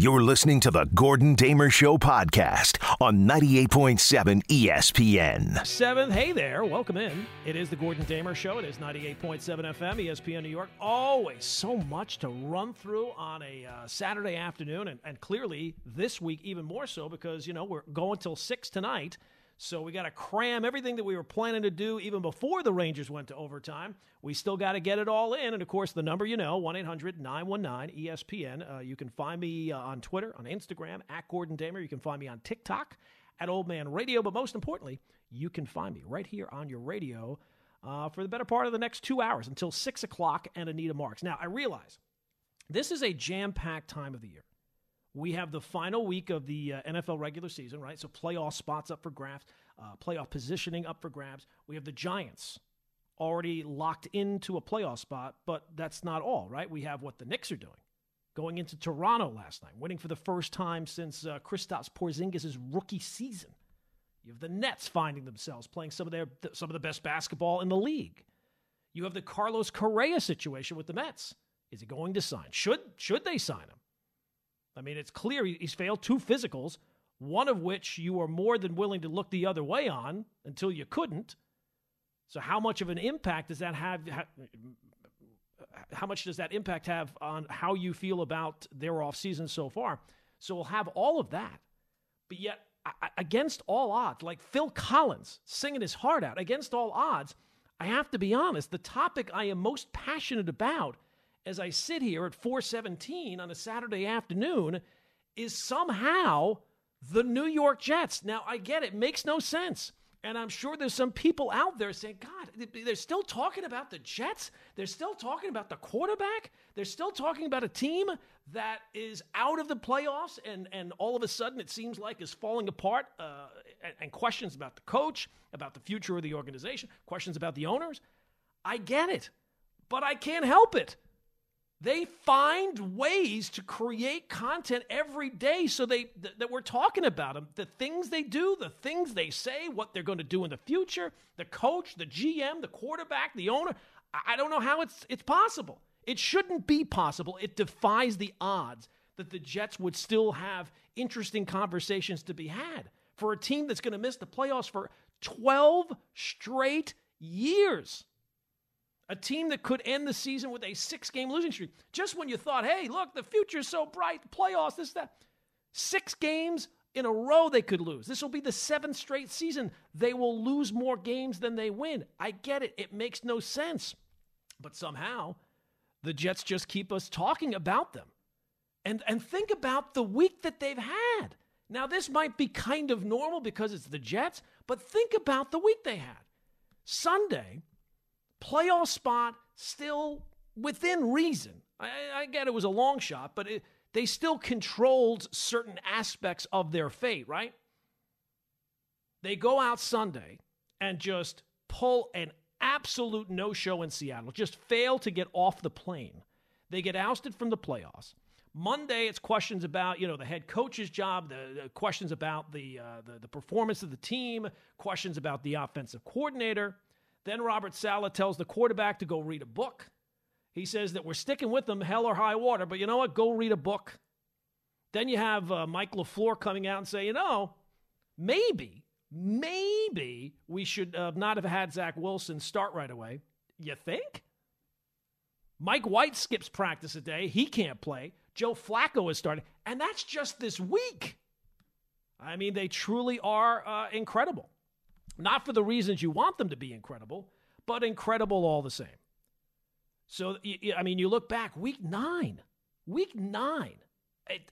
You're listening to the Gordon Damer Show podcast on 98.7 ESPN. Seventh, hey there, welcome in. It is the Gordon Damer Show. It is 98.7 FM, ESPN New York. Always so much to run through on a uh, Saturday afternoon, and, and clearly this week even more so because, you know, we're going till 6 tonight. So we got to cram everything that we were planning to do even before the Rangers went to overtime. We still got to get it all in. And of course, the number you know, 1 800 919 ESPN. Uh, you can find me uh, on Twitter, on Instagram, at Gordon Damer. You can find me on TikTok, at Old Man Radio. But most importantly, you can find me right here on your radio uh, for the better part of the next two hours until 6 o'clock and Anita Marks. Now, I realize this is a jam packed time of the year. We have the final week of the uh, NFL regular season, right? So playoff spots up for grabs, uh, playoff positioning up for grabs. We have the Giants already locked into a playoff spot, but that's not all, right? We have what the Knicks are doing. Going into Toronto last night, winning for the first time since uh, Kristaps Porzingis' rookie season. You have the Nets finding themselves playing some of their some of the best basketball in the league. You have the Carlos Correa situation with the Mets. Is he going to sign? Should should they sign him? I mean, it's clear he's failed two physicals, one of which you were more than willing to look the other way on until you couldn't. So, how much of an impact does that have? How much does that impact have on how you feel about their off season so far? So, we'll have all of that. But yet, against all odds, like Phil Collins singing his heart out, against all odds, I have to be honest, the topic I am most passionate about as I sit here at 417 on a Saturday afternoon is somehow the New York Jets. Now, I get it, makes no sense. And I'm sure there's some people out there saying, God, they're still talking about the Jets. They're still talking about the quarterback. They're still talking about a team that is out of the playoffs and, and all of a sudden it seems like is falling apart. Uh, and, and questions about the coach, about the future of the organization, questions about the owners. I get it, but I can't help it. They find ways to create content every day so they th- that we're talking about them. The things they do, the things they say, what they're going to do in the future, the coach, the GM, the quarterback, the owner. I, I don't know how it's it's possible. It shouldn't be possible. It defies the odds that the Jets would still have interesting conversations to be had for a team that's going to miss the playoffs for 12 straight years a team that could end the season with a six game losing streak. Just when you thought, hey, look, the future's so bright, playoffs, this, that. Six games in a row they could lose. This will be the seventh straight season. They will lose more games than they win. I get it. It makes no sense. But somehow, the Jets just keep us talking about them. And, and think about the week that they've had. Now, this might be kind of normal because it's the Jets, but think about the week they had. Sunday, playoff spot still within reason. I, I get it was a long shot, but it, they still controlled certain aspects of their fate, right? They go out Sunday and just pull an absolute no show in Seattle, just fail to get off the plane. They get ousted from the playoffs. Monday, it's questions about you know the head coach's job, the, the questions about the, uh, the the performance of the team, questions about the offensive coordinator. Then Robert Saleh tells the quarterback to go read a book. He says that we're sticking with them, hell or high water, but you know what? Go read a book. Then you have uh, Mike LaFleur coming out and say, you know, maybe, maybe we should uh, not have had Zach Wilson start right away. You think? Mike White skips practice a day. He can't play. Joe Flacco is starting. And that's just this week. I mean, they truly are uh, incredible. Not for the reasons you want them to be incredible, but incredible all the same. So, I mean, you look back, week nine, week nine. It,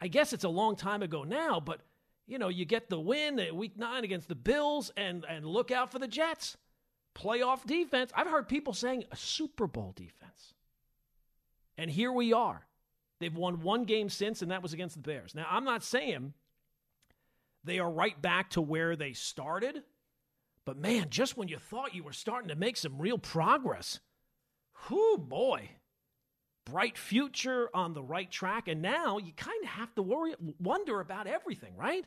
I guess it's a long time ago now, but you know, you get the win at week nine against the Bills, and and look out for the Jets. Playoff defense. I've heard people saying a Super Bowl defense. And here we are. They've won one game since, and that was against the Bears. Now, I'm not saying they are right back to where they started. But man, just when you thought you were starting to make some real progress, whoo boy, bright future on the right track. And now you kind of have to worry, wonder about everything, right?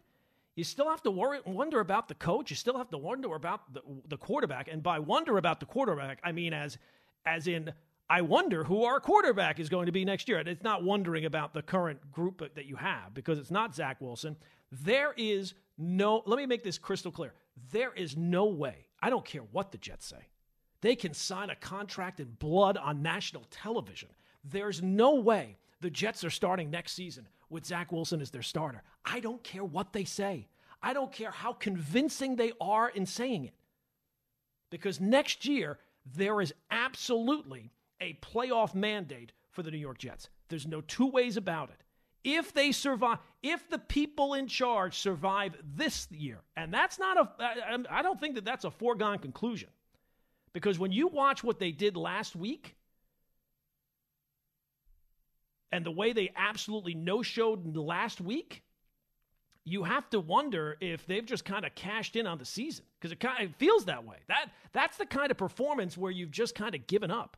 You still have to worry, wonder about the coach. You still have to wonder about the, the quarterback. And by wonder about the quarterback, I mean as, as in, I wonder who our quarterback is going to be next year. And it's not wondering about the current group that you have because it's not Zach Wilson. There is no, let me make this crystal clear. There is no way, I don't care what the Jets say, they can sign a contract in blood on national television. There's no way the Jets are starting next season with Zach Wilson as their starter. I don't care what they say. I don't care how convincing they are in saying it. Because next year, there is absolutely a playoff mandate for the New York Jets. There's no two ways about it. If they survive, if the people in charge survive this year, and that's not a, I don't think that that's a foregone conclusion. Because when you watch what they did last week, and the way they absolutely no showed last week, you have to wonder if they've just kind of cashed in on the season because it kind of feels that way. That that's the kind of performance where you've just kind of given up.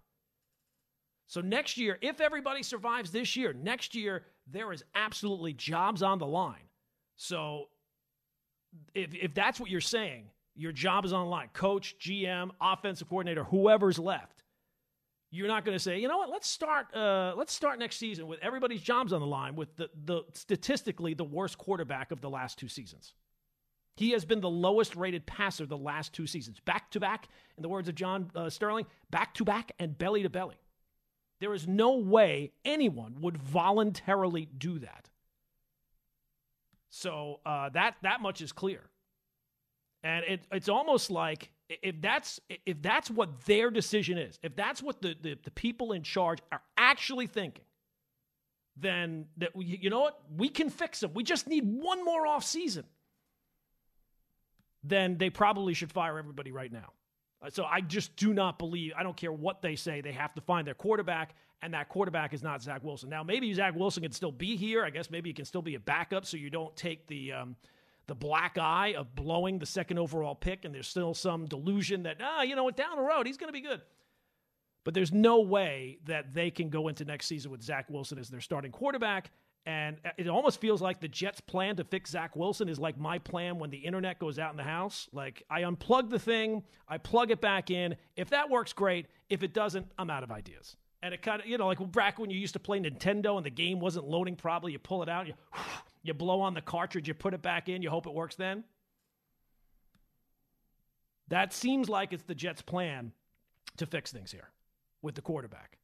So next year, if everybody survives this year, next year there is absolutely jobs on the line. So if if that's what you're saying, your job is on the line. Coach, GM, offensive coordinator, whoever's left. You're not going to say, you know what? Let's start. Uh, let's start next season with everybody's jobs on the line with the, the statistically the worst quarterback of the last two seasons. He has been the lowest rated passer the last two seasons, back to back. In the words of John uh, Sterling, back to back and belly to belly. There is no way anyone would voluntarily do that. So uh, that that much is clear, and it, it's almost like if that's if that's what their decision is, if that's what the, the, the people in charge are actually thinking, then that you know what we can fix them. We just need one more off season. Then they probably should fire everybody right now. Uh, so I just do not believe, I don't care what they say, they have to find their quarterback, and that quarterback is not Zach Wilson. Now, maybe Zach Wilson can still be here. I guess maybe he can still be a backup so you don't take the. Um, the black eye of blowing the second overall pick, and there's still some delusion that, ah, you know what, down the road, he's going to be good. But there's no way that they can go into next season with Zach Wilson as their starting quarterback and uh, it almost feels like the Jets' plan to fix Zach Wilson is like my plan when the internet goes out in the house. Like, I unplug the thing, I plug it back in. If that works, great. If it doesn't, I'm out of ideas. And it kind of, you know, like back when you used to play Nintendo and the game wasn't loading properly, you pull it out, you, you blow on the cartridge, you put it back in, you hope it works then. That seems like it's the Jets' plan to fix things here with the quarterback.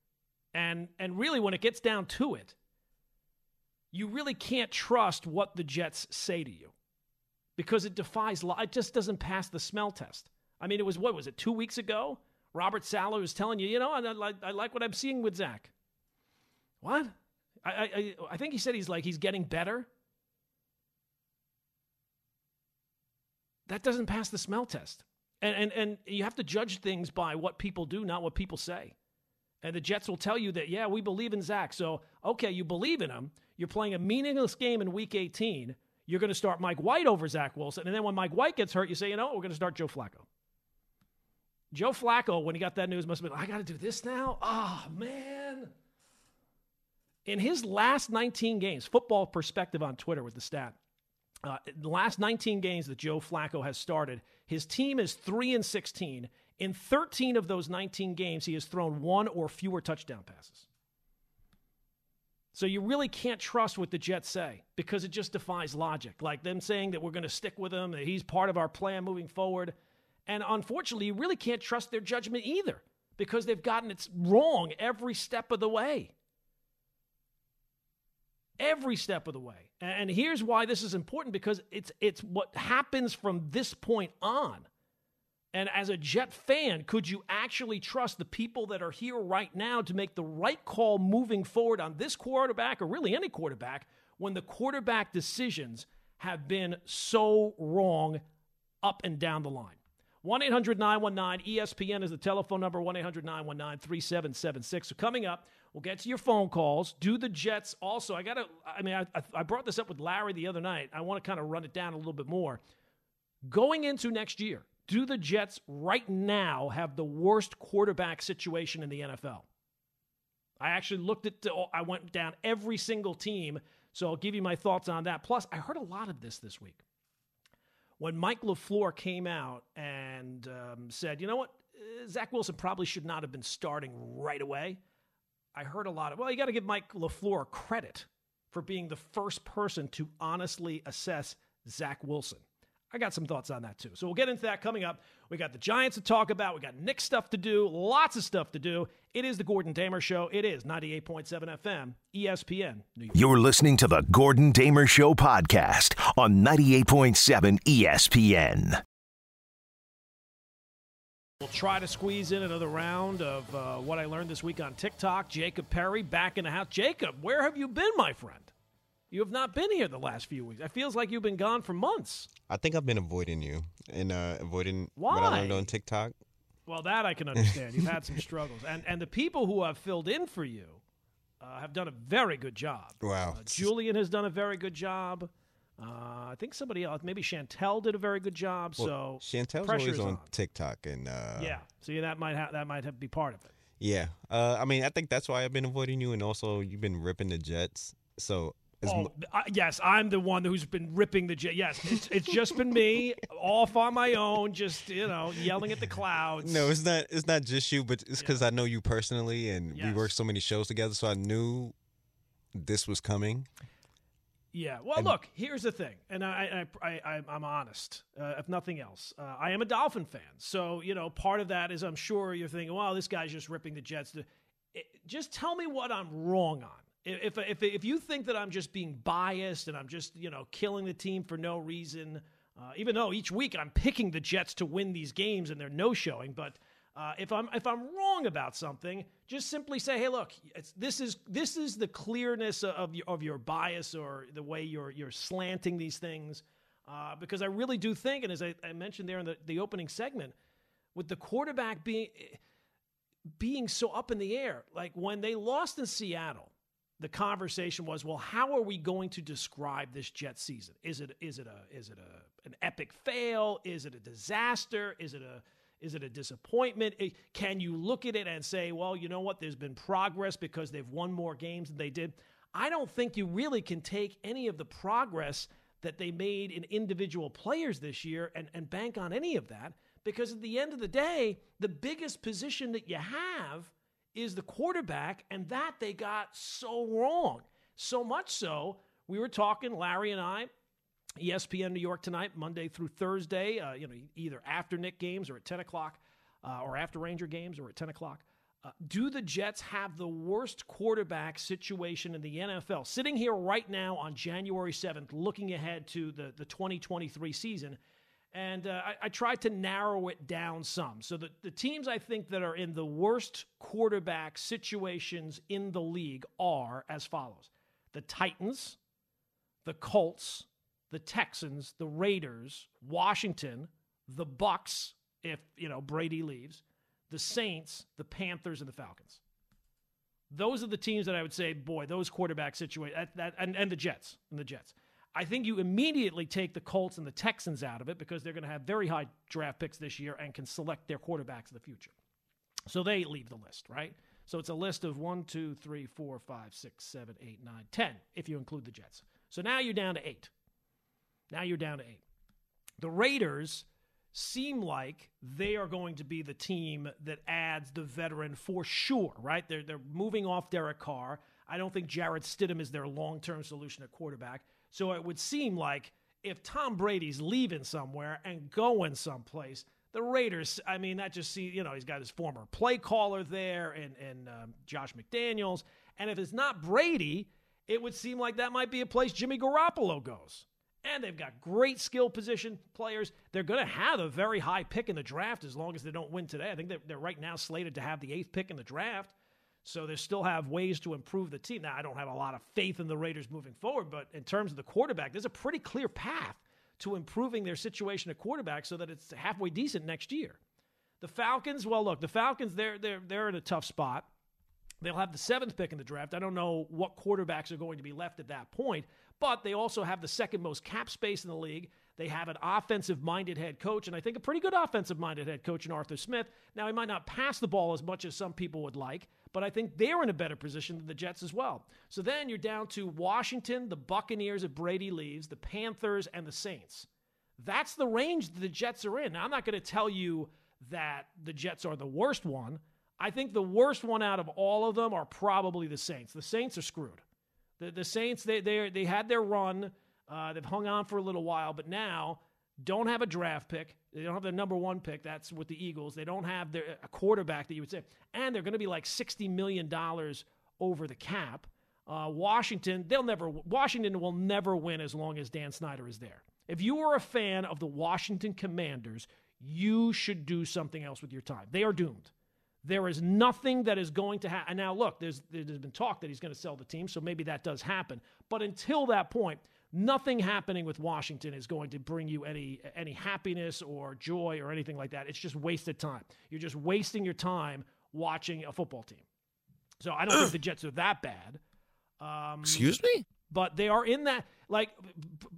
And and really when it gets down to it, you really can't trust what the Jets say to you because it defies law. It just doesn't pass the smell test. I mean, it was what was it two weeks ago? Robert Saleh was telling you, you know, I, I, I like what I'm seeing with Zach. What? I, I I think he said he's like he's getting better. That doesn't pass the smell test. And, and, and you have to judge things by what people do, not what people say. And the Jets will tell you that, yeah, we believe in Zach. So, okay, you believe in him. You're playing a meaningless game in week 18. You're going to start Mike White over Zach Wilson. And then when Mike White gets hurt, you say, you know? We're going to start Joe Flacco. Joe Flacco, when he got that news, must have been, I got to do this now? Oh, man. In his last 19 games, football perspective on Twitter with the stat, uh, the last 19 games that Joe Flacco has started, his team is 3 and 16. In 13 of those 19 games, he has thrown one or fewer touchdown passes. So you really can't trust what the Jets say because it just defies logic. Like them saying that we're going to stick with him, that he's part of our plan moving forward. And unfortunately, you really can't trust their judgment either because they've gotten it wrong every step of the way. Every step of the way. And here's why this is important because it's it's what happens from this point on. And as a Jet fan, could you actually trust the people that are here right now to make the right call moving forward on this quarterback or really any quarterback when the quarterback decisions have been so wrong up and down the line? 1 800 919 ESPN is the telephone number 1 800 919 3776. So coming up, we'll get to your phone calls. Do the Jets also? I got to, I mean, I, I brought this up with Larry the other night. I want to kind of run it down a little bit more. Going into next year, do the Jets right now have the worst quarterback situation in the NFL? I actually looked at, the, I went down every single team, so I'll give you my thoughts on that. Plus, I heard a lot of this this week. When Mike LaFleur came out and um, said, you know what, uh, Zach Wilson probably should not have been starting right away. I heard a lot of, well, you got to give Mike LaFleur credit for being the first person to honestly assess Zach Wilson. I got some thoughts on that too. So we'll get into that coming up. We got the Giants to talk about. We got Knick stuff to do, lots of stuff to do. It is the Gordon Damer Show. It is 98.7 FM, ESPN, New York. You're listening to the Gordon Damer Show podcast on 98.7 ESPN. We'll try to squeeze in another round of uh, what I learned this week on TikTok. Jacob Perry back in the house. Jacob, where have you been, my friend? You have not been here the last few weeks. It feels like you've been gone for months. I think I've been avoiding you and uh, avoiding Why? what I learned on TikTok. Well, that I can understand. You've had some struggles, and and the people who have filled in for you uh, have done a very good job. Wow. Uh, Julian has done a very good job. Uh, I think somebody else, maybe Chantel, did a very good job. Well, so Chantel's always on, on, TikTok, and uh, yeah, so yeah, that might ha- that might have be part of it. Yeah, uh, I mean, I think that's why I've been avoiding you, and also you've been ripping the Jets. So Oh, yes, I'm the one who's been ripping the jet. Yes, it's, it's just been me off on my own, just you know, yelling at the clouds. No, it's not. It's not just you, but it's because yeah. I know you personally, and yes. we work so many shows together, so I knew this was coming. Yeah. Well, and, look. Here's the thing, and I, I, I, I'm honest. Uh, if nothing else, uh, I am a Dolphin fan, so you know, part of that is I'm sure you're thinking, "Well, this guy's just ripping the Jets." It, just tell me what I'm wrong on if, if, if you think that I'm just being biased and I'm just, you know, killing the team for no reason, uh, even though each week I'm picking the Jets to win these games and they're no showing, but uh, if I'm if I'm wrong about something, just simply say, "Hey, look, this is this is the clearness of your, of your bias or the way you're you're slanting these things." Uh, because I really do think, and as I, I mentioned there in the, the opening segment, with the quarterback being being so up in the air, like when they lost in Seattle, the conversation was, well, how are we going to describe this Jet season? Is it is it a is it a an epic fail? Is it a disaster? Is it a is it a disappointment? Can you look at it and say, well, you know what? There's been progress because they've won more games than they did. I don't think you really can take any of the progress that they made in individual players this year and, and bank on any of that because at the end of the day, the biggest position that you have is the quarterback, and that they got so wrong. So much so, we were talking, Larry and I, ESPN New York tonight, Monday through Thursday, uh, you know, either after Knick games or at 10 o'clock, uh, or after Ranger games or at 10 o'clock. Uh, do the Jets have the worst quarterback situation in the NFL? Sitting here right now on January 7th, looking ahead to the, the 2023 season, and uh, I, I, tried to narrow it down some. So the, the teams I think that are in the worst quarterback situations in the league are as follows the Titans, the Colts, the Texans, the Raiders, Washington, the Bucs, if you know Brady leaves, the Saints, the Panthers, and the Falcons. Those are the teams that I would say, boy, those quarterback that, and, and the Jets, and the Jets. I think you immediately take the Colts and the Texans out of it because they're going to have very high draft picks this year and can select their quarterbacks in the future. So they leave the list, right? So it's a list of one, two, three, four, five, six, seven, eight, nine, ten, if you include the Jets. So now you're down to eight. Now you're down to eight. The Raiders seem like they are going to be the team that adds the veteran for sure, right? They're, they're moving off Derek Carr. I don't think Jarrett Stidham is their long term solution at quarterback. So it would seem like if Tom Brady's leaving somewhere and going someplace, the Raiders, I mean, that just see, you know, he's got his former play caller there and, and um, Josh McDaniels. And if it's not Brady, it would seem like that might be a place Jimmy Garoppolo goes. And they've got great skill position players. They're going to have a very high pick in the draft as long as they don't win today. I think they're, they're right now slated to have the eighth pick in the draft. So they still have ways to improve the team. Now, I don't have a lot of faith in the Raiders moving forward, but in terms of the quarterback, there's a pretty clear path to improving their situation at quarterback so that it's halfway decent next year. The Falcons, well, look, the Falcons, they're, they're, they're in a tough spot. They'll have the seventh pick in the draft. I don't know what quarterbacks are going to be left at that point, but they also have the second most cap space in the league. They have an offensive minded head coach, and I think a pretty good offensive minded head coach in Arthur Smith. Now, he might not pass the ball as much as some people would like, but I think they're in a better position than the Jets as well. So then you're down to Washington, the Buccaneers if Brady leaves, the Panthers, and the Saints. That's the range that the Jets are in. Now, I'm not going to tell you that the Jets are the worst one. I think the worst one out of all of them are probably the Saints. The Saints are screwed. The, the Saints, they, they, they had their run. Uh, they've hung on for a little while, but now don't have a draft pick. They don't have their number one pick. That's with the Eagles. They don't have their, a quarterback that you would say. And they're going to be like $60 million over the cap. Uh, Washington, they'll never. Washington will never win as long as Dan Snyder is there. If you are a fan of the Washington Commanders, you should do something else with your time. They are doomed. There is nothing that is going to happen. Now, look, there's, there's been talk that he's going to sell the team, so maybe that does happen. But until that point, nothing happening with Washington is going to bring you any any happiness or joy or anything like that. It's just wasted time. You're just wasting your time watching a football team. So I don't think the Jets are that bad. Um, Excuse me? But they are in that. Like,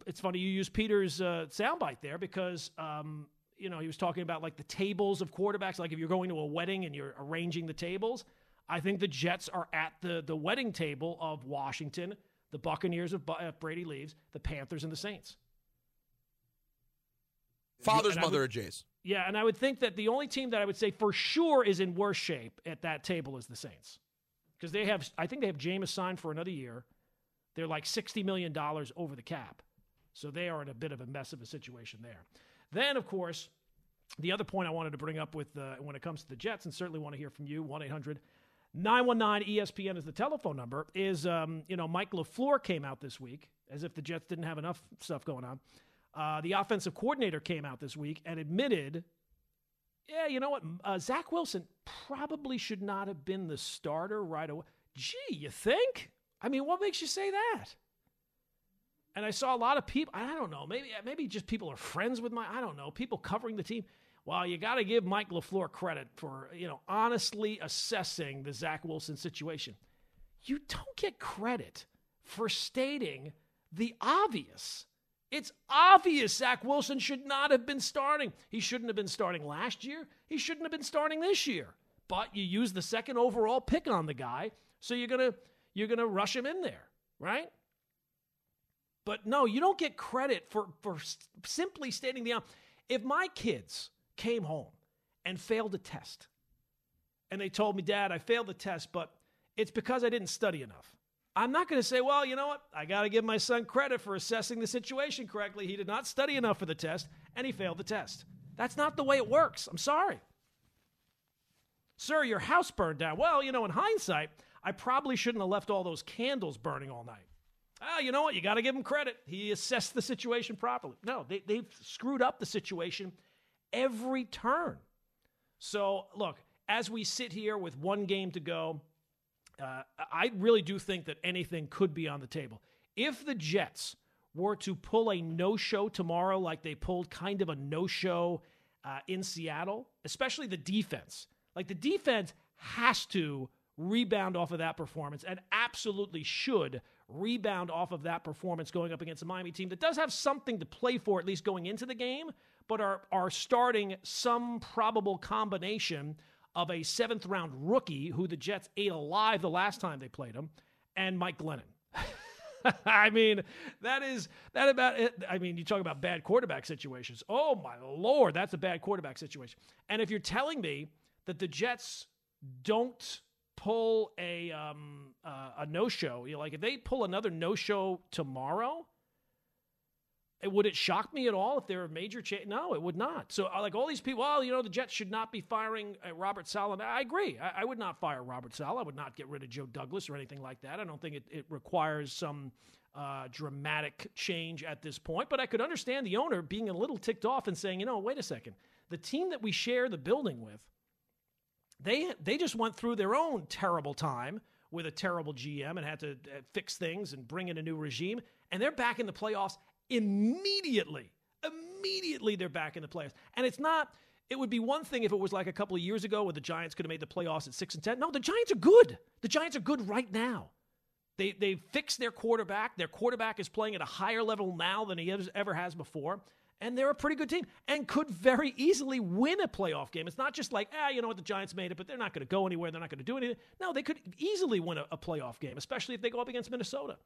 it's funny you use Peter's uh, soundbite there because um, you know, he was talking about like the tables of quarterbacks. Like if you're going to a wedding and you're arranging the tables, I think the Jets are at the the wedding table of Washington, the Buccaneers if Brady leaves, the Panthers, and the Saints. Father's mother would, of Jays. Yeah, and I would think that the only team that I would say for sure is in worse shape at that table is the Saints, because they have I think they have Jameis signed for another year. They're like sixty million dollars over the cap, so they are in a bit of a mess of a situation there. Then, of course, the other point I wanted to bring up with uh, when it comes to the Jets, and certainly want to hear from you, 1 800 919 ESPN is the telephone number, is, um, you know, Mike LaFleur came out this week, as if the Jets didn't have enough stuff going on. Uh, the offensive coordinator came out this week and admitted, yeah, you know what? Uh, Zach Wilson probably should not have been the starter right away. Gee, you think? I mean, what makes you say that? And I saw a lot of people, I don't know, maybe maybe just people are friends with my, I don't know, people covering the team. Well, you got to give Mike LaFleur credit for, you know, honestly assessing the Zach Wilson situation. You don't get credit for stating the obvious. It's obvious Zach Wilson should not have been starting. He shouldn't have been starting last year. He shouldn't have been starting this year. But you use the second overall pick on the guy, so you're gonna you're gonna rush him in there, right? But no, you don't get credit for, for simply stating the. If my kids came home and failed a test, and they told me, Dad, I failed the test, but it's because I didn't study enough. I'm not going to say, well, you know what? I got to give my son credit for assessing the situation correctly. He did not study enough for the test, and he failed the test. That's not the way it works. I'm sorry. Sir, your house burned down. Well, you know, in hindsight, I probably shouldn't have left all those candles burning all night ah, you know what? You got to give him credit. He assessed the situation properly. No, they, they've screwed up the situation every turn. So, look, as we sit here with one game to go, uh, I really do think that anything could be on the table. If the Jets were to pull a no show tomorrow, like they pulled kind of a no show uh, in Seattle, especially the defense, like the defense has to rebound off of that performance and absolutely should rebound off of that performance going up against a Miami team that does have something to play for, at least going into the game, but are, are starting some probable combination of a seventh round rookie who the Jets ate alive the last time they played him and Mike Glennon. I mean, that is that about it. I mean, you talk about bad quarterback situations. Oh my lord, that's a bad quarterback situation. And if you're telling me that the Jets don't pull a um, uh, a no show, you know, like if they pull another no show tomorrow, would it shock me at all if there are major change? No, it would not. So, uh, like all these people, well, you know, the Jets should not be firing uh, Robert Saleh. I agree. I, I, would not fire Robert Saleh. I would not get rid of Joe Douglas or anything like that. I don't think it, it requires some uh, dramatic change at this point. But I could understand the owner being a little ticked off and saying, you know, wait a second. The team that we share the building with they they just went through their own terrible time with a terrible GM and had to uh, fix things and bring in a new regime, and they're back in the playoffs immediately. Immediately, they're back in the playoffs, and it's not. It would be one thing if it was like a couple of years ago where the Giants could have made the playoffs at six and ten. No, the Giants are good. The Giants are good right now. They they fixed their quarterback. Their quarterback is playing at a higher level now than he ever has before and they're a pretty good team and could very easily win a playoff game. It's not just like, ah, you know what, the Giants made it, but they're not going to go anywhere. They're not going to do anything. No, they could easily win a, a, playoff game, especially if they go up against Minnesota.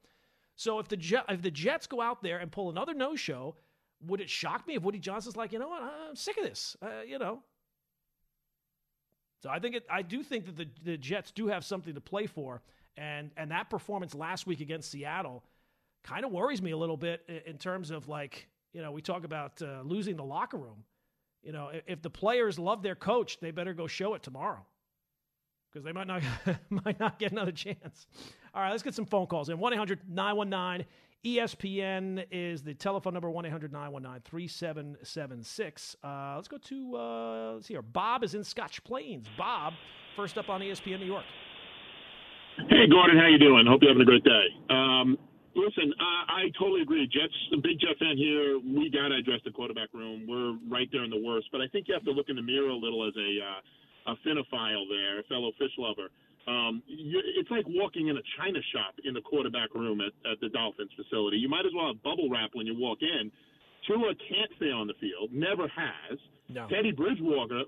So if the if the Jets go out there and pull another no show, would it shock me if Woody Johnson's like, you know what, I'm sick of this. Uh, you know, So I think it, I do think that the, the Jets do have something to play for, and and that performance last week against Seattle kind of worries me a little bit in terms of like you know we talk about uh, losing the locker room. You know, if the players love their coach, they better go show it tomorrow because they might not might not get another chance. All right, let's get some phone calls in. 1 800 919 ESPN is the telephone number 1 800 919 3776. Uh, let's go to, uh, let's see here. Bob is in Scotch Plains. Bob, first up on ESPN New York. Hey, Gordon, how you doing? Hope you're having a great day. Um, listen, I, I totally agree. Jets, big Jet fan here. We got to address the quarterback room. We're right there in the worst. But I think you have to look in the mirror a little as a, uh, a finophile there, a fellow fish lover. Um, you, it's like walking in a china shop in the quarterback room at, at the Dolphins facility. You might as well have bubble wrap when you walk in. Tua can't stay on the field, never has. No. Teddy Bridgewater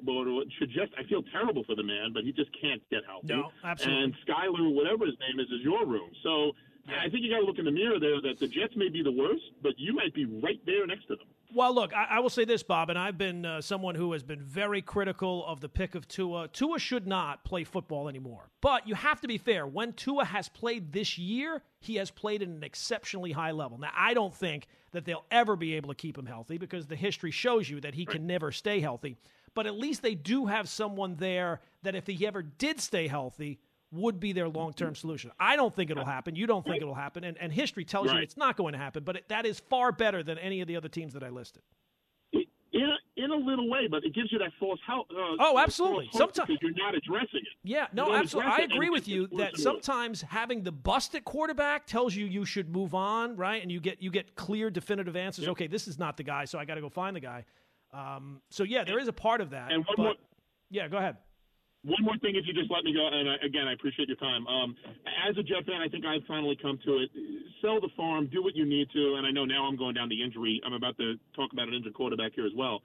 should just, I feel terrible for the man, but he just can't get healthy. No, absolutely. And Skylar, whatever his name is, is your room. So yeah. I think you got to look in the mirror there that the Jets may be the worst, but you might be right there next to them. Well, look, I, I will say this, Bob, and I've been uh, someone who has been very critical of the pick of Tua. Tua should not play football anymore. But you have to be fair. When Tua has played this year, he has played at an exceptionally high level. Now, I don't think that they'll ever be able to keep him healthy because the history shows you that he can never stay healthy. But at least they do have someone there that if he ever did stay healthy, would be their long term solution. I don't think it'll happen. You don't think it'll happen. And, and history tells right. you it's not going to happen, but it, that is far better than any of the other teams that I listed. In a, in a little way, but it gives you that false hope. Uh, oh, absolutely. Sometimes you're not addressing it. Yeah, no, absolutely. I agree with you that sometimes having the busted quarterback tells you you should move on, right? And you get you get clear, definitive answers. Yep. Okay, this is not the guy, so I got to go find the guy. Um, so yeah, there is a part of that. And one but, more, yeah, go ahead. One more thing, if you just let me go, and I, again, I appreciate your time. Um, as a Jet fan, I think I've finally come to it. Sell the farm, do what you need to, and I know now I'm going down the injury. I'm about to talk about an injured quarterback here as well.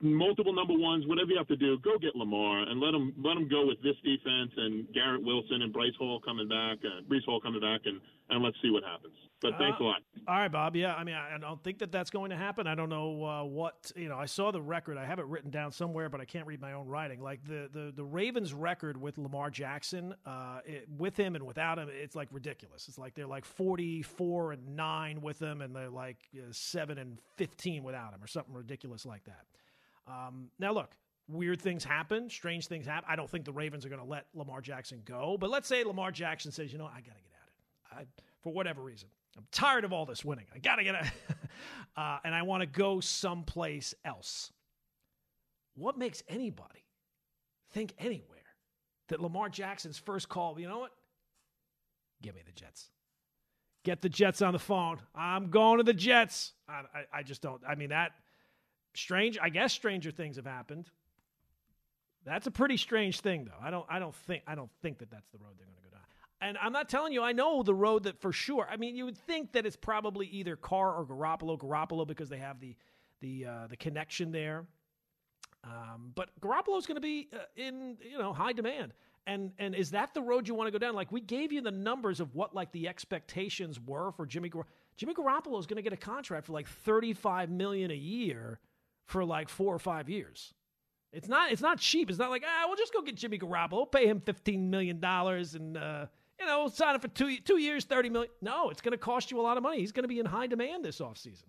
Multiple number ones, whatever you have to do, go get Lamar and let him let him go with this defense and Garrett Wilson and Bryce Hall coming back, uh, Breece Hall coming back, and and let's see what happens. But thanks uh, a lot. All right, Bob. Yeah, I mean, I, I, don't think that that's going to happen. I don't know uh, what you know. I saw the record. I have it written down somewhere, but I can't read my own writing. Like the the the Ravens' record with Lamar Jackson, uh, it, with him and without him, it's like ridiculous. It's like they're like forty four and nine with him, and they're like uh, seven and fifteen without him, or something ridiculous like that. Um, now, look, weird things happen, strange things happen. I don't think the Ravens are going to let Lamar Jackson go, but let's say Lamar Jackson says, you know, I got to get out I, for whatever reason. I'm tired of all this winning. I got to get out, uh, and I want to go someplace else. What makes anybody think anywhere that Lamar Jackson's first call, you know what? Give me the Jets. Get the Jets on the phone. I'm going to the Jets. I, I, I just don't. I mean, that strange. I guess stranger things have happened. That's a pretty strange thing, though. I don't. I don't think. I don't think that that's the road they're going to go. And I'm not telling you. I know the road that for sure. I mean, you would think that it's probably either Carr or Garoppolo. Garoppolo because they have the the uh, the connection there. Um, but Garoppolo's going to be uh, in you know high demand. And and is that the road you want to go down? Like we gave you the numbers of what like the expectations were for Jimmy Gar- Jimmy Garoppolo is going to get a contract for like 35 million a year for like 4 or 5 years. It's not it's not cheap. It's not like, "Ah, we'll just go get Jimmy Garoppolo, pay him 15 million dollars and uh, you know, sign him for 2 2 years, thirty million. No, it's going to cost you a lot of money. He's going to be in high demand this offseason.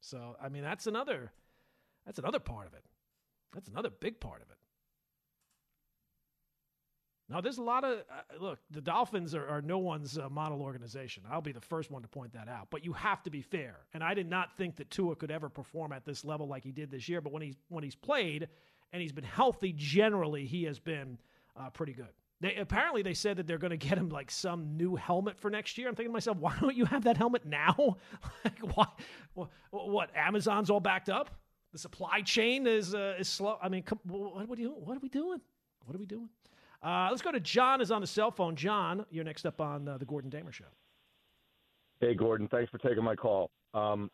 So, I mean, that's another that's another part of it. That's another big part of it. Now, there's a lot of uh, look. The Dolphins are, are no one's uh, model organization. I'll be the first one to point that out. But you have to be fair. And I did not think that Tua could ever perform at this level like he did this year. But when he's when he's played and he's been healthy, generally he has been uh, pretty good. They, apparently, they said that they're going to get him like some new helmet for next year. I'm thinking to myself, why don't you have that helmet now? like, why? What, what? Amazon's all backed up. The supply chain is uh, is slow. I mean, come, what are we doing? What are we doing? What are we doing? Uh, let's go to John. Is on the cell phone. John, you're next up on uh, the Gordon Damer Show. Hey, Gordon. Thanks for taking my call. Um,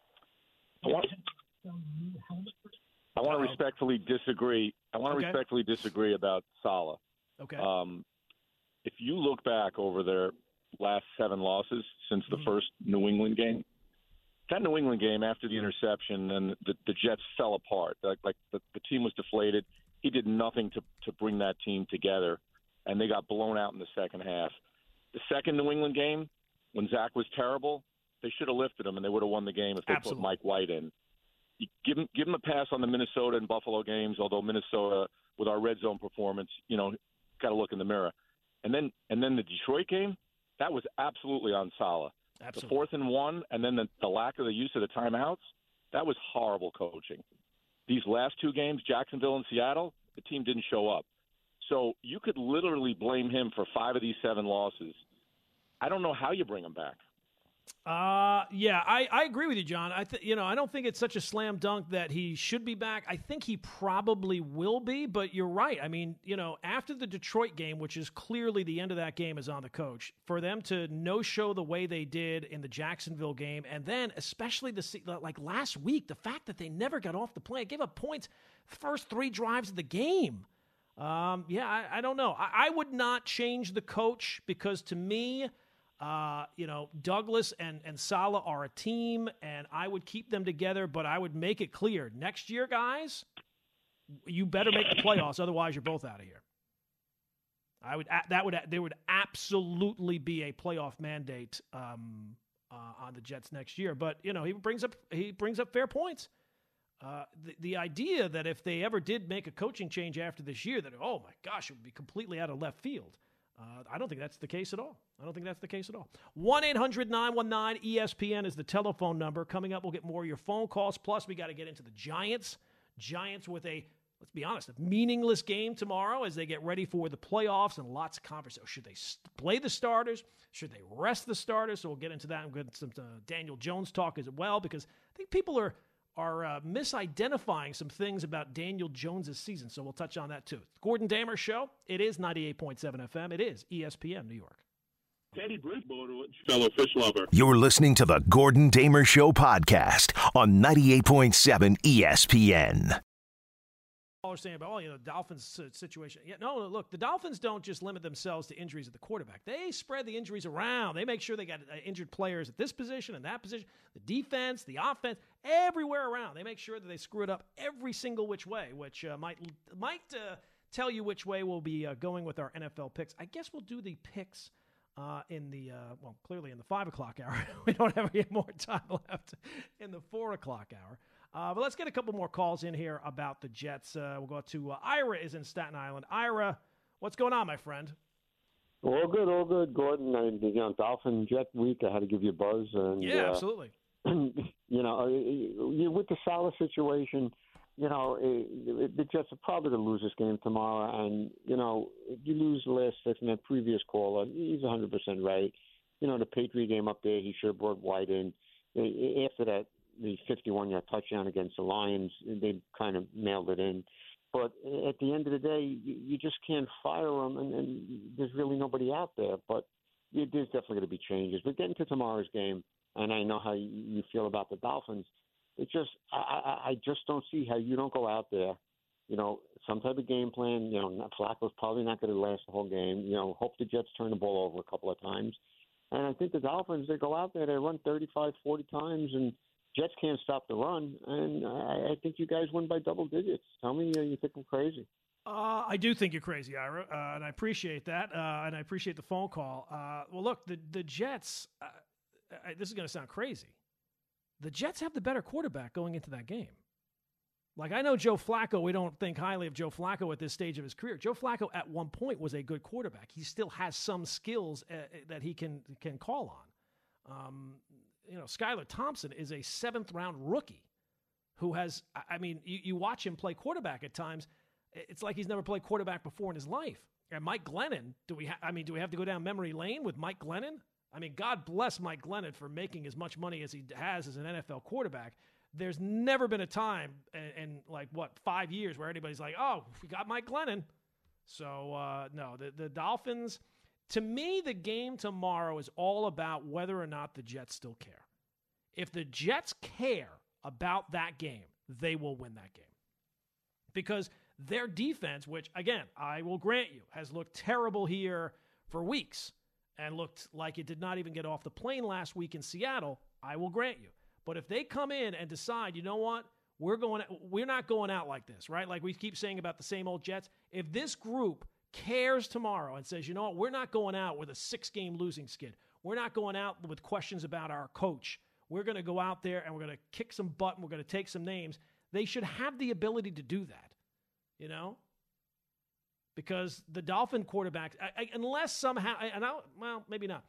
I want, I want to respectfully disagree. I want to okay. respectfully disagree about Saleh. Okay. Um, if you look back over their last seven losses since the mm-hmm. first New England game, that New England game after the interception and the, the Jets fell apart. Like, like the, the team was deflated he did nothing to to bring that team together, and they got blown out in the second half. The second New England game, when Zach was terrible, they should have lifted him and they would have won the game if they Absolutely. put Mike White in. You give him give him a pass on the Minnesota and Buffalo games, although Minnesota with our red zone performance, you know, got to look in the mirror. And then and then the Detroit game, that was absolutely on Saleh. Absolutely. The fourth and one, and then the, the lack of the use of the timeouts, that was horrible coaching. These last two games, Jacksonville and Seattle, the team didn't show up. So you could literally blame him for five of these seven losses. I don't know how you bring him back. Uh, yeah, I, I agree with you, John. I th- you know I don't think it's such a slam dunk that he should be back. I think he probably will be, but you're right. I mean, you know, after the Detroit game, which is clearly the end of that game is on the coach, for them to no show the way they did in the Jacksonville game, and then especially the like last week, the fact that they never got off the plane, gave up points first three drives of the game. Um, yeah, I, I don't know. I, I would not change the coach because to me. Uh, you know, Douglas and, and Saleh are a team, and I would keep them together, but I would make it clear next year, guys, you better make the playoffs, otherwise you're both out of here. I would that would there would absolutely be a playoff mandate um, uh, on the Jets next year. But you know, he brings up he brings up fair points. Uh, the, the idea that if they ever did make a coaching change after this year, that oh my gosh, it would be completely out of left field. Uh, I don't think that's the case at all. I don't think that's the case at all. 1 800 919 ESPN is the telephone number. Coming up, we'll get more of your phone calls. Plus, we got to get into the Giants. Giants with a, let's be honest, a meaningless game tomorrow as they get ready for the playoffs and lots of conversation. Should they play the starters? Should they rest the starters? So we'll get into that and get some uh, Daniel Jones talk as well because I think people are are uh, misidentifying some things about Daniel Jones's season. So we'll touch on that too. Gordon Damer Show. It is 98.7 FM. It is ESPN New York. Teddy Bridgewater, fellow fish lover. You're listening to the Gordon Damer Show podcast on 98.7 ESPN are saying about, oh, you know, Dolphins situation. Yeah, no, look, the Dolphins don't just limit themselves to injuries at the quarterback. They spread the injuries around. They make sure they got uh, injured players at this position and that position, the defense, the offense, everywhere around. They make sure that they screw it up every single which way, which uh, might might uh, tell you which way we'll be uh, going with our NFL picks. I guess we'll do the picks. Uh, in the uh, well, clearly in the five o'clock hour, we don't have any more time left in the four o'clock hour. Uh, but let's get a couple more calls in here about the Jets. Uh, we'll go to uh, Ira is in Staten Island. Ira, what's going on, my friend? All good, all good, Gordon. I, you know, Dolphin Jet week. I had to give you a buzz. And, yeah, absolutely. you know, with the Saleh situation, you know, the Jets are probably going to lose this game tomorrow. And, you know, you lose the last six, and that previous caller, he's 100% right. You know, the Patriot game up there, he should have brought White in. After that, the 51 yard touchdown against the Lions. They kind of mailed it in. But at the end of the day, you just can't fire them, and, and there's really nobody out there. But there's definitely going to be changes. But getting to tomorrow's game, and I know how you feel about the Dolphins. It just, I, I just don't see how you don't go out there, you know, some type of game plan. You know, Flacco's probably not going to last the whole game. You know, hope the Jets turn the ball over a couple of times. And I think the Dolphins, they go out there, they run 35, 40 times, and Jets can't stop the run, and I, I think you guys win by double digits. Tell me uh, you think I'm crazy. Uh, I do think you're crazy, Ira, uh, and I appreciate that, uh, and I appreciate the phone call. Uh, well, look, the the Jets. Uh, I, this is going to sound crazy. The Jets have the better quarterback going into that game. Like I know Joe Flacco, we don't think highly of Joe Flacco at this stage of his career. Joe Flacco at one point was a good quarterback. He still has some skills that he can can call on. Um, you know, Skylar Thompson is a seventh round rookie who has, I mean, you, you watch him play quarterback at times. It's like he's never played quarterback before in his life. And Mike Glennon, do we? Ha- I mean, do we have to go down memory lane with Mike Glennon? I mean, God bless Mike Glennon for making as much money as he has as an NFL quarterback. There's never been a time in, in like what five years where anybody's like, "Oh, we got Mike Glennon." So uh, no, the the Dolphins to me, the game tomorrow is all about whether or not the Jets still care. If the Jets care about that game, they will win that game. Because their defense, which again, I will grant you, has looked terrible here for weeks and looked like it did not even get off the plane last week in Seattle, I will grant you. But if they come in and decide, you know what, we're going we're not going out like this, right? Like we keep saying about the same old Jets. If this group cares tomorrow and says, "You know what? We're not going out with a six-game losing skid. We're not going out with questions about our coach. We're going to go out there and we're going to kick some butt and we're going to take some names." They should have the ability to do that. You know? Because the Dolphin quarterbacks, I, I, unless somehow, and I, well, maybe not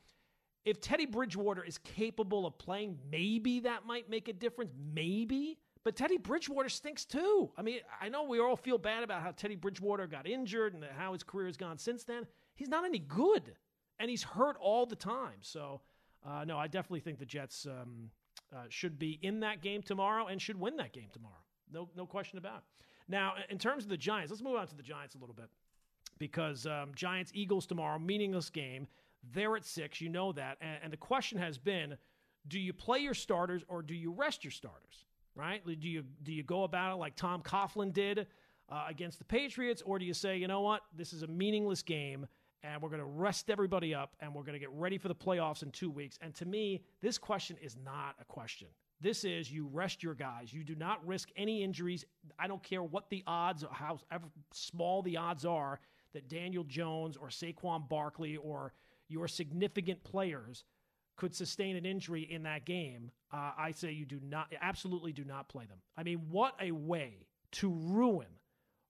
if Teddy Bridgewater is capable of playing, maybe that might make a difference. Maybe. But Teddy Bridgewater stinks too. I mean, I know we all feel bad about how Teddy Bridgewater got injured and how his career has gone since then. He's not any good, and he's hurt all the time. So, uh, no, I definitely think the Jets um, uh, should be in that game tomorrow and should win that game tomorrow. No, no question about it. Now, in terms of the Giants, let's move on to the Giants a little bit because um, Giants Eagles tomorrow, meaningless game. They're at six. You know that. And, and the question has been do you play your starters or do you rest your starters? Right? Do you, do you go about it like Tom Coughlin did uh, against the Patriots, or do you say, you know what, this is a meaningless game and we're going to rest everybody up and we're going to get ready for the playoffs in two weeks? And to me, this question is not a question. This is you rest your guys. You do not risk any injuries. I don't care what the odds, how small the odds are that Daniel Jones or Saquon Barkley or your significant players could sustain an injury in that game, uh, I say you do not, absolutely do not play them. I mean, what a way to ruin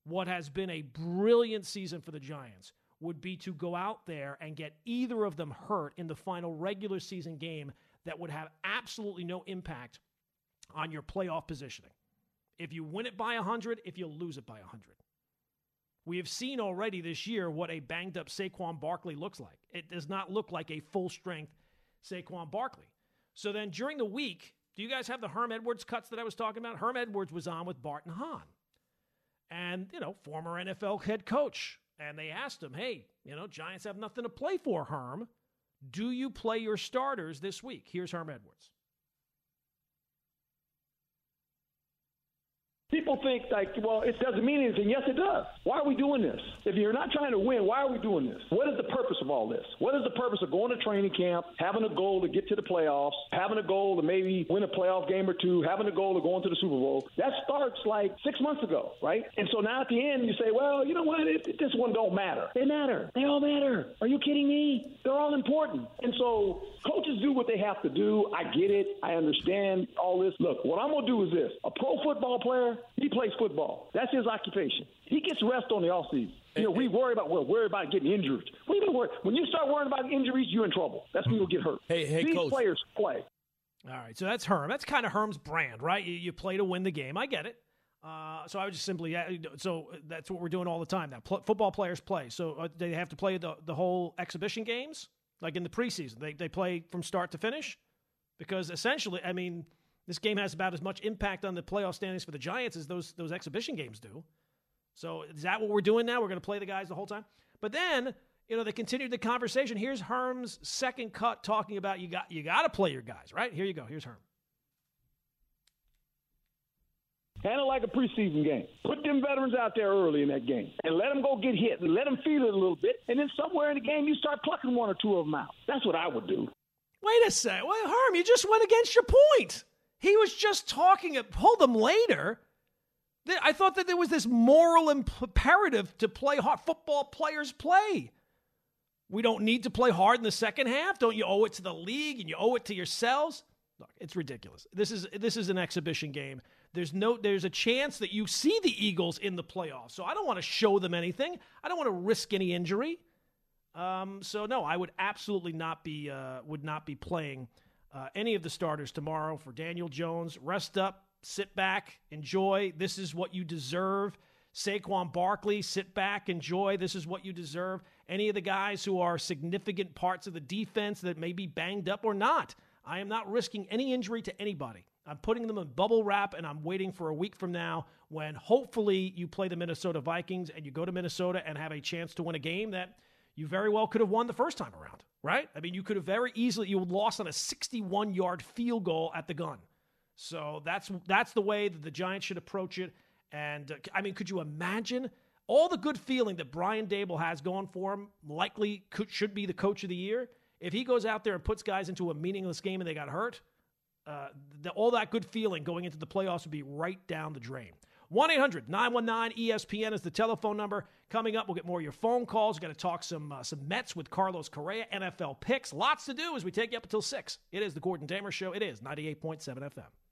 what has been a brilliant season for the Giants would be to go out there and get either of them hurt in the final regular season game that would have absolutely no impact on your playoff positioning. If you win it by 100, if you lose it by 100. We have seen already this year what a banged up Saquon Barkley looks like. It does not look like a full strength Saquon Barkley. So then during the week, do you guys have the Herm Edwards cuts that I was talking about? Herm Edwards was on with Bart and Hahn. And, you know, former NFL head coach. And they asked him, hey, you know, Giants have nothing to play for, Herm. Do you play your starters this week? Here's Herm Edwards. People think like, well, it doesn't mean anything. Yes, it does. Why are we doing this? If you're not trying to win, why are we doing this? What is the purpose of all this? What is the purpose of going to training camp, having a goal to get to the playoffs, having a goal to maybe win a playoff game or two, having a goal to go into the Super Bowl? That starts like six months ago, right? And so now at the end, you say, well, you know what? It, it, this one don't matter. They matter. They all matter. Are you kidding me? They're all important. And so coaches do what they have to do. I get it. I understand all this. Look, what I'm going to do is this: a pro football player he plays football. That's his occupation. He gets rest on the offseason. You know, we worry about we're worried about getting injured. We even worry when you start worrying about injuries, you're in trouble. That's when you'll get hurt. Hey, hey, These coach. players play. All right, so that's Herm. That's kind of Herm's brand, right? You, you play to win the game. I get it. Uh, so I would just simply, so that's what we're doing all the time now. Pl- football players play. So uh, they have to play the, the whole exhibition games, like in the preseason. They, they play from start to finish because essentially, I mean, this game has about as much impact on the playoff standings for the Giants as those those exhibition games do. So is that what we're doing now? We're going to play the guys the whole time. But then, you know, they continued the conversation. Here's Herm's second cut talking about you got you got to play your guys, right? Here you go. Here's Herm. Handle like a preseason game. Put them veterans out there early in that game and let them go get hit and let them feel it a little bit. And then somewhere in the game, you start plucking one or two of them out. That's what I would do. Wait a sec. Wait, Herm, you just went against your point. He was just talking, pull them later. I thought that there was this moral imperative to play hard. Football players play. We don't need to play hard in the second half. Don't you owe it to the league and you owe it to yourselves? Look, it's ridiculous. This is this is an exhibition game. There's no there's a chance that you see the Eagles in the playoffs. So I don't want to show them anything. I don't want to risk any injury. Um, so no, I would absolutely not be uh, would not be playing uh, any of the starters tomorrow for Daniel Jones. Rest up, sit back, enjoy. This is what you deserve. Saquon Barkley, sit back, enjoy. This is what you deserve. Any of the guys who are significant parts of the defense that may be banged up or not. I am not risking any injury to anybody. I'm putting them in bubble wrap, and I'm waiting for a week from now when hopefully you play the Minnesota Vikings and you go to Minnesota and have a chance to win a game that you very well could have won the first time around right? I mean, you could have very easily you lost on a 61 yard field goal at the gun. So that's that's the way that the Giants should approach it. And uh, I mean, could you imagine all the good feeling that Brian Daboll has going for him? Likely could, should be the coach of the year. If he goes out there and puts guys into a meaningless game and they got hurt, uh, the, all that good feeling going into the playoffs would be right down the drain. 1 800 919 ESPN is the telephone number. Coming up, we'll get more of your phone calls. We're going to talk some, uh, some Mets with Carlos Correa, NFL picks. Lots to do as we take you up until 6. It is the Gordon Damer Show. It is 98.7 FM.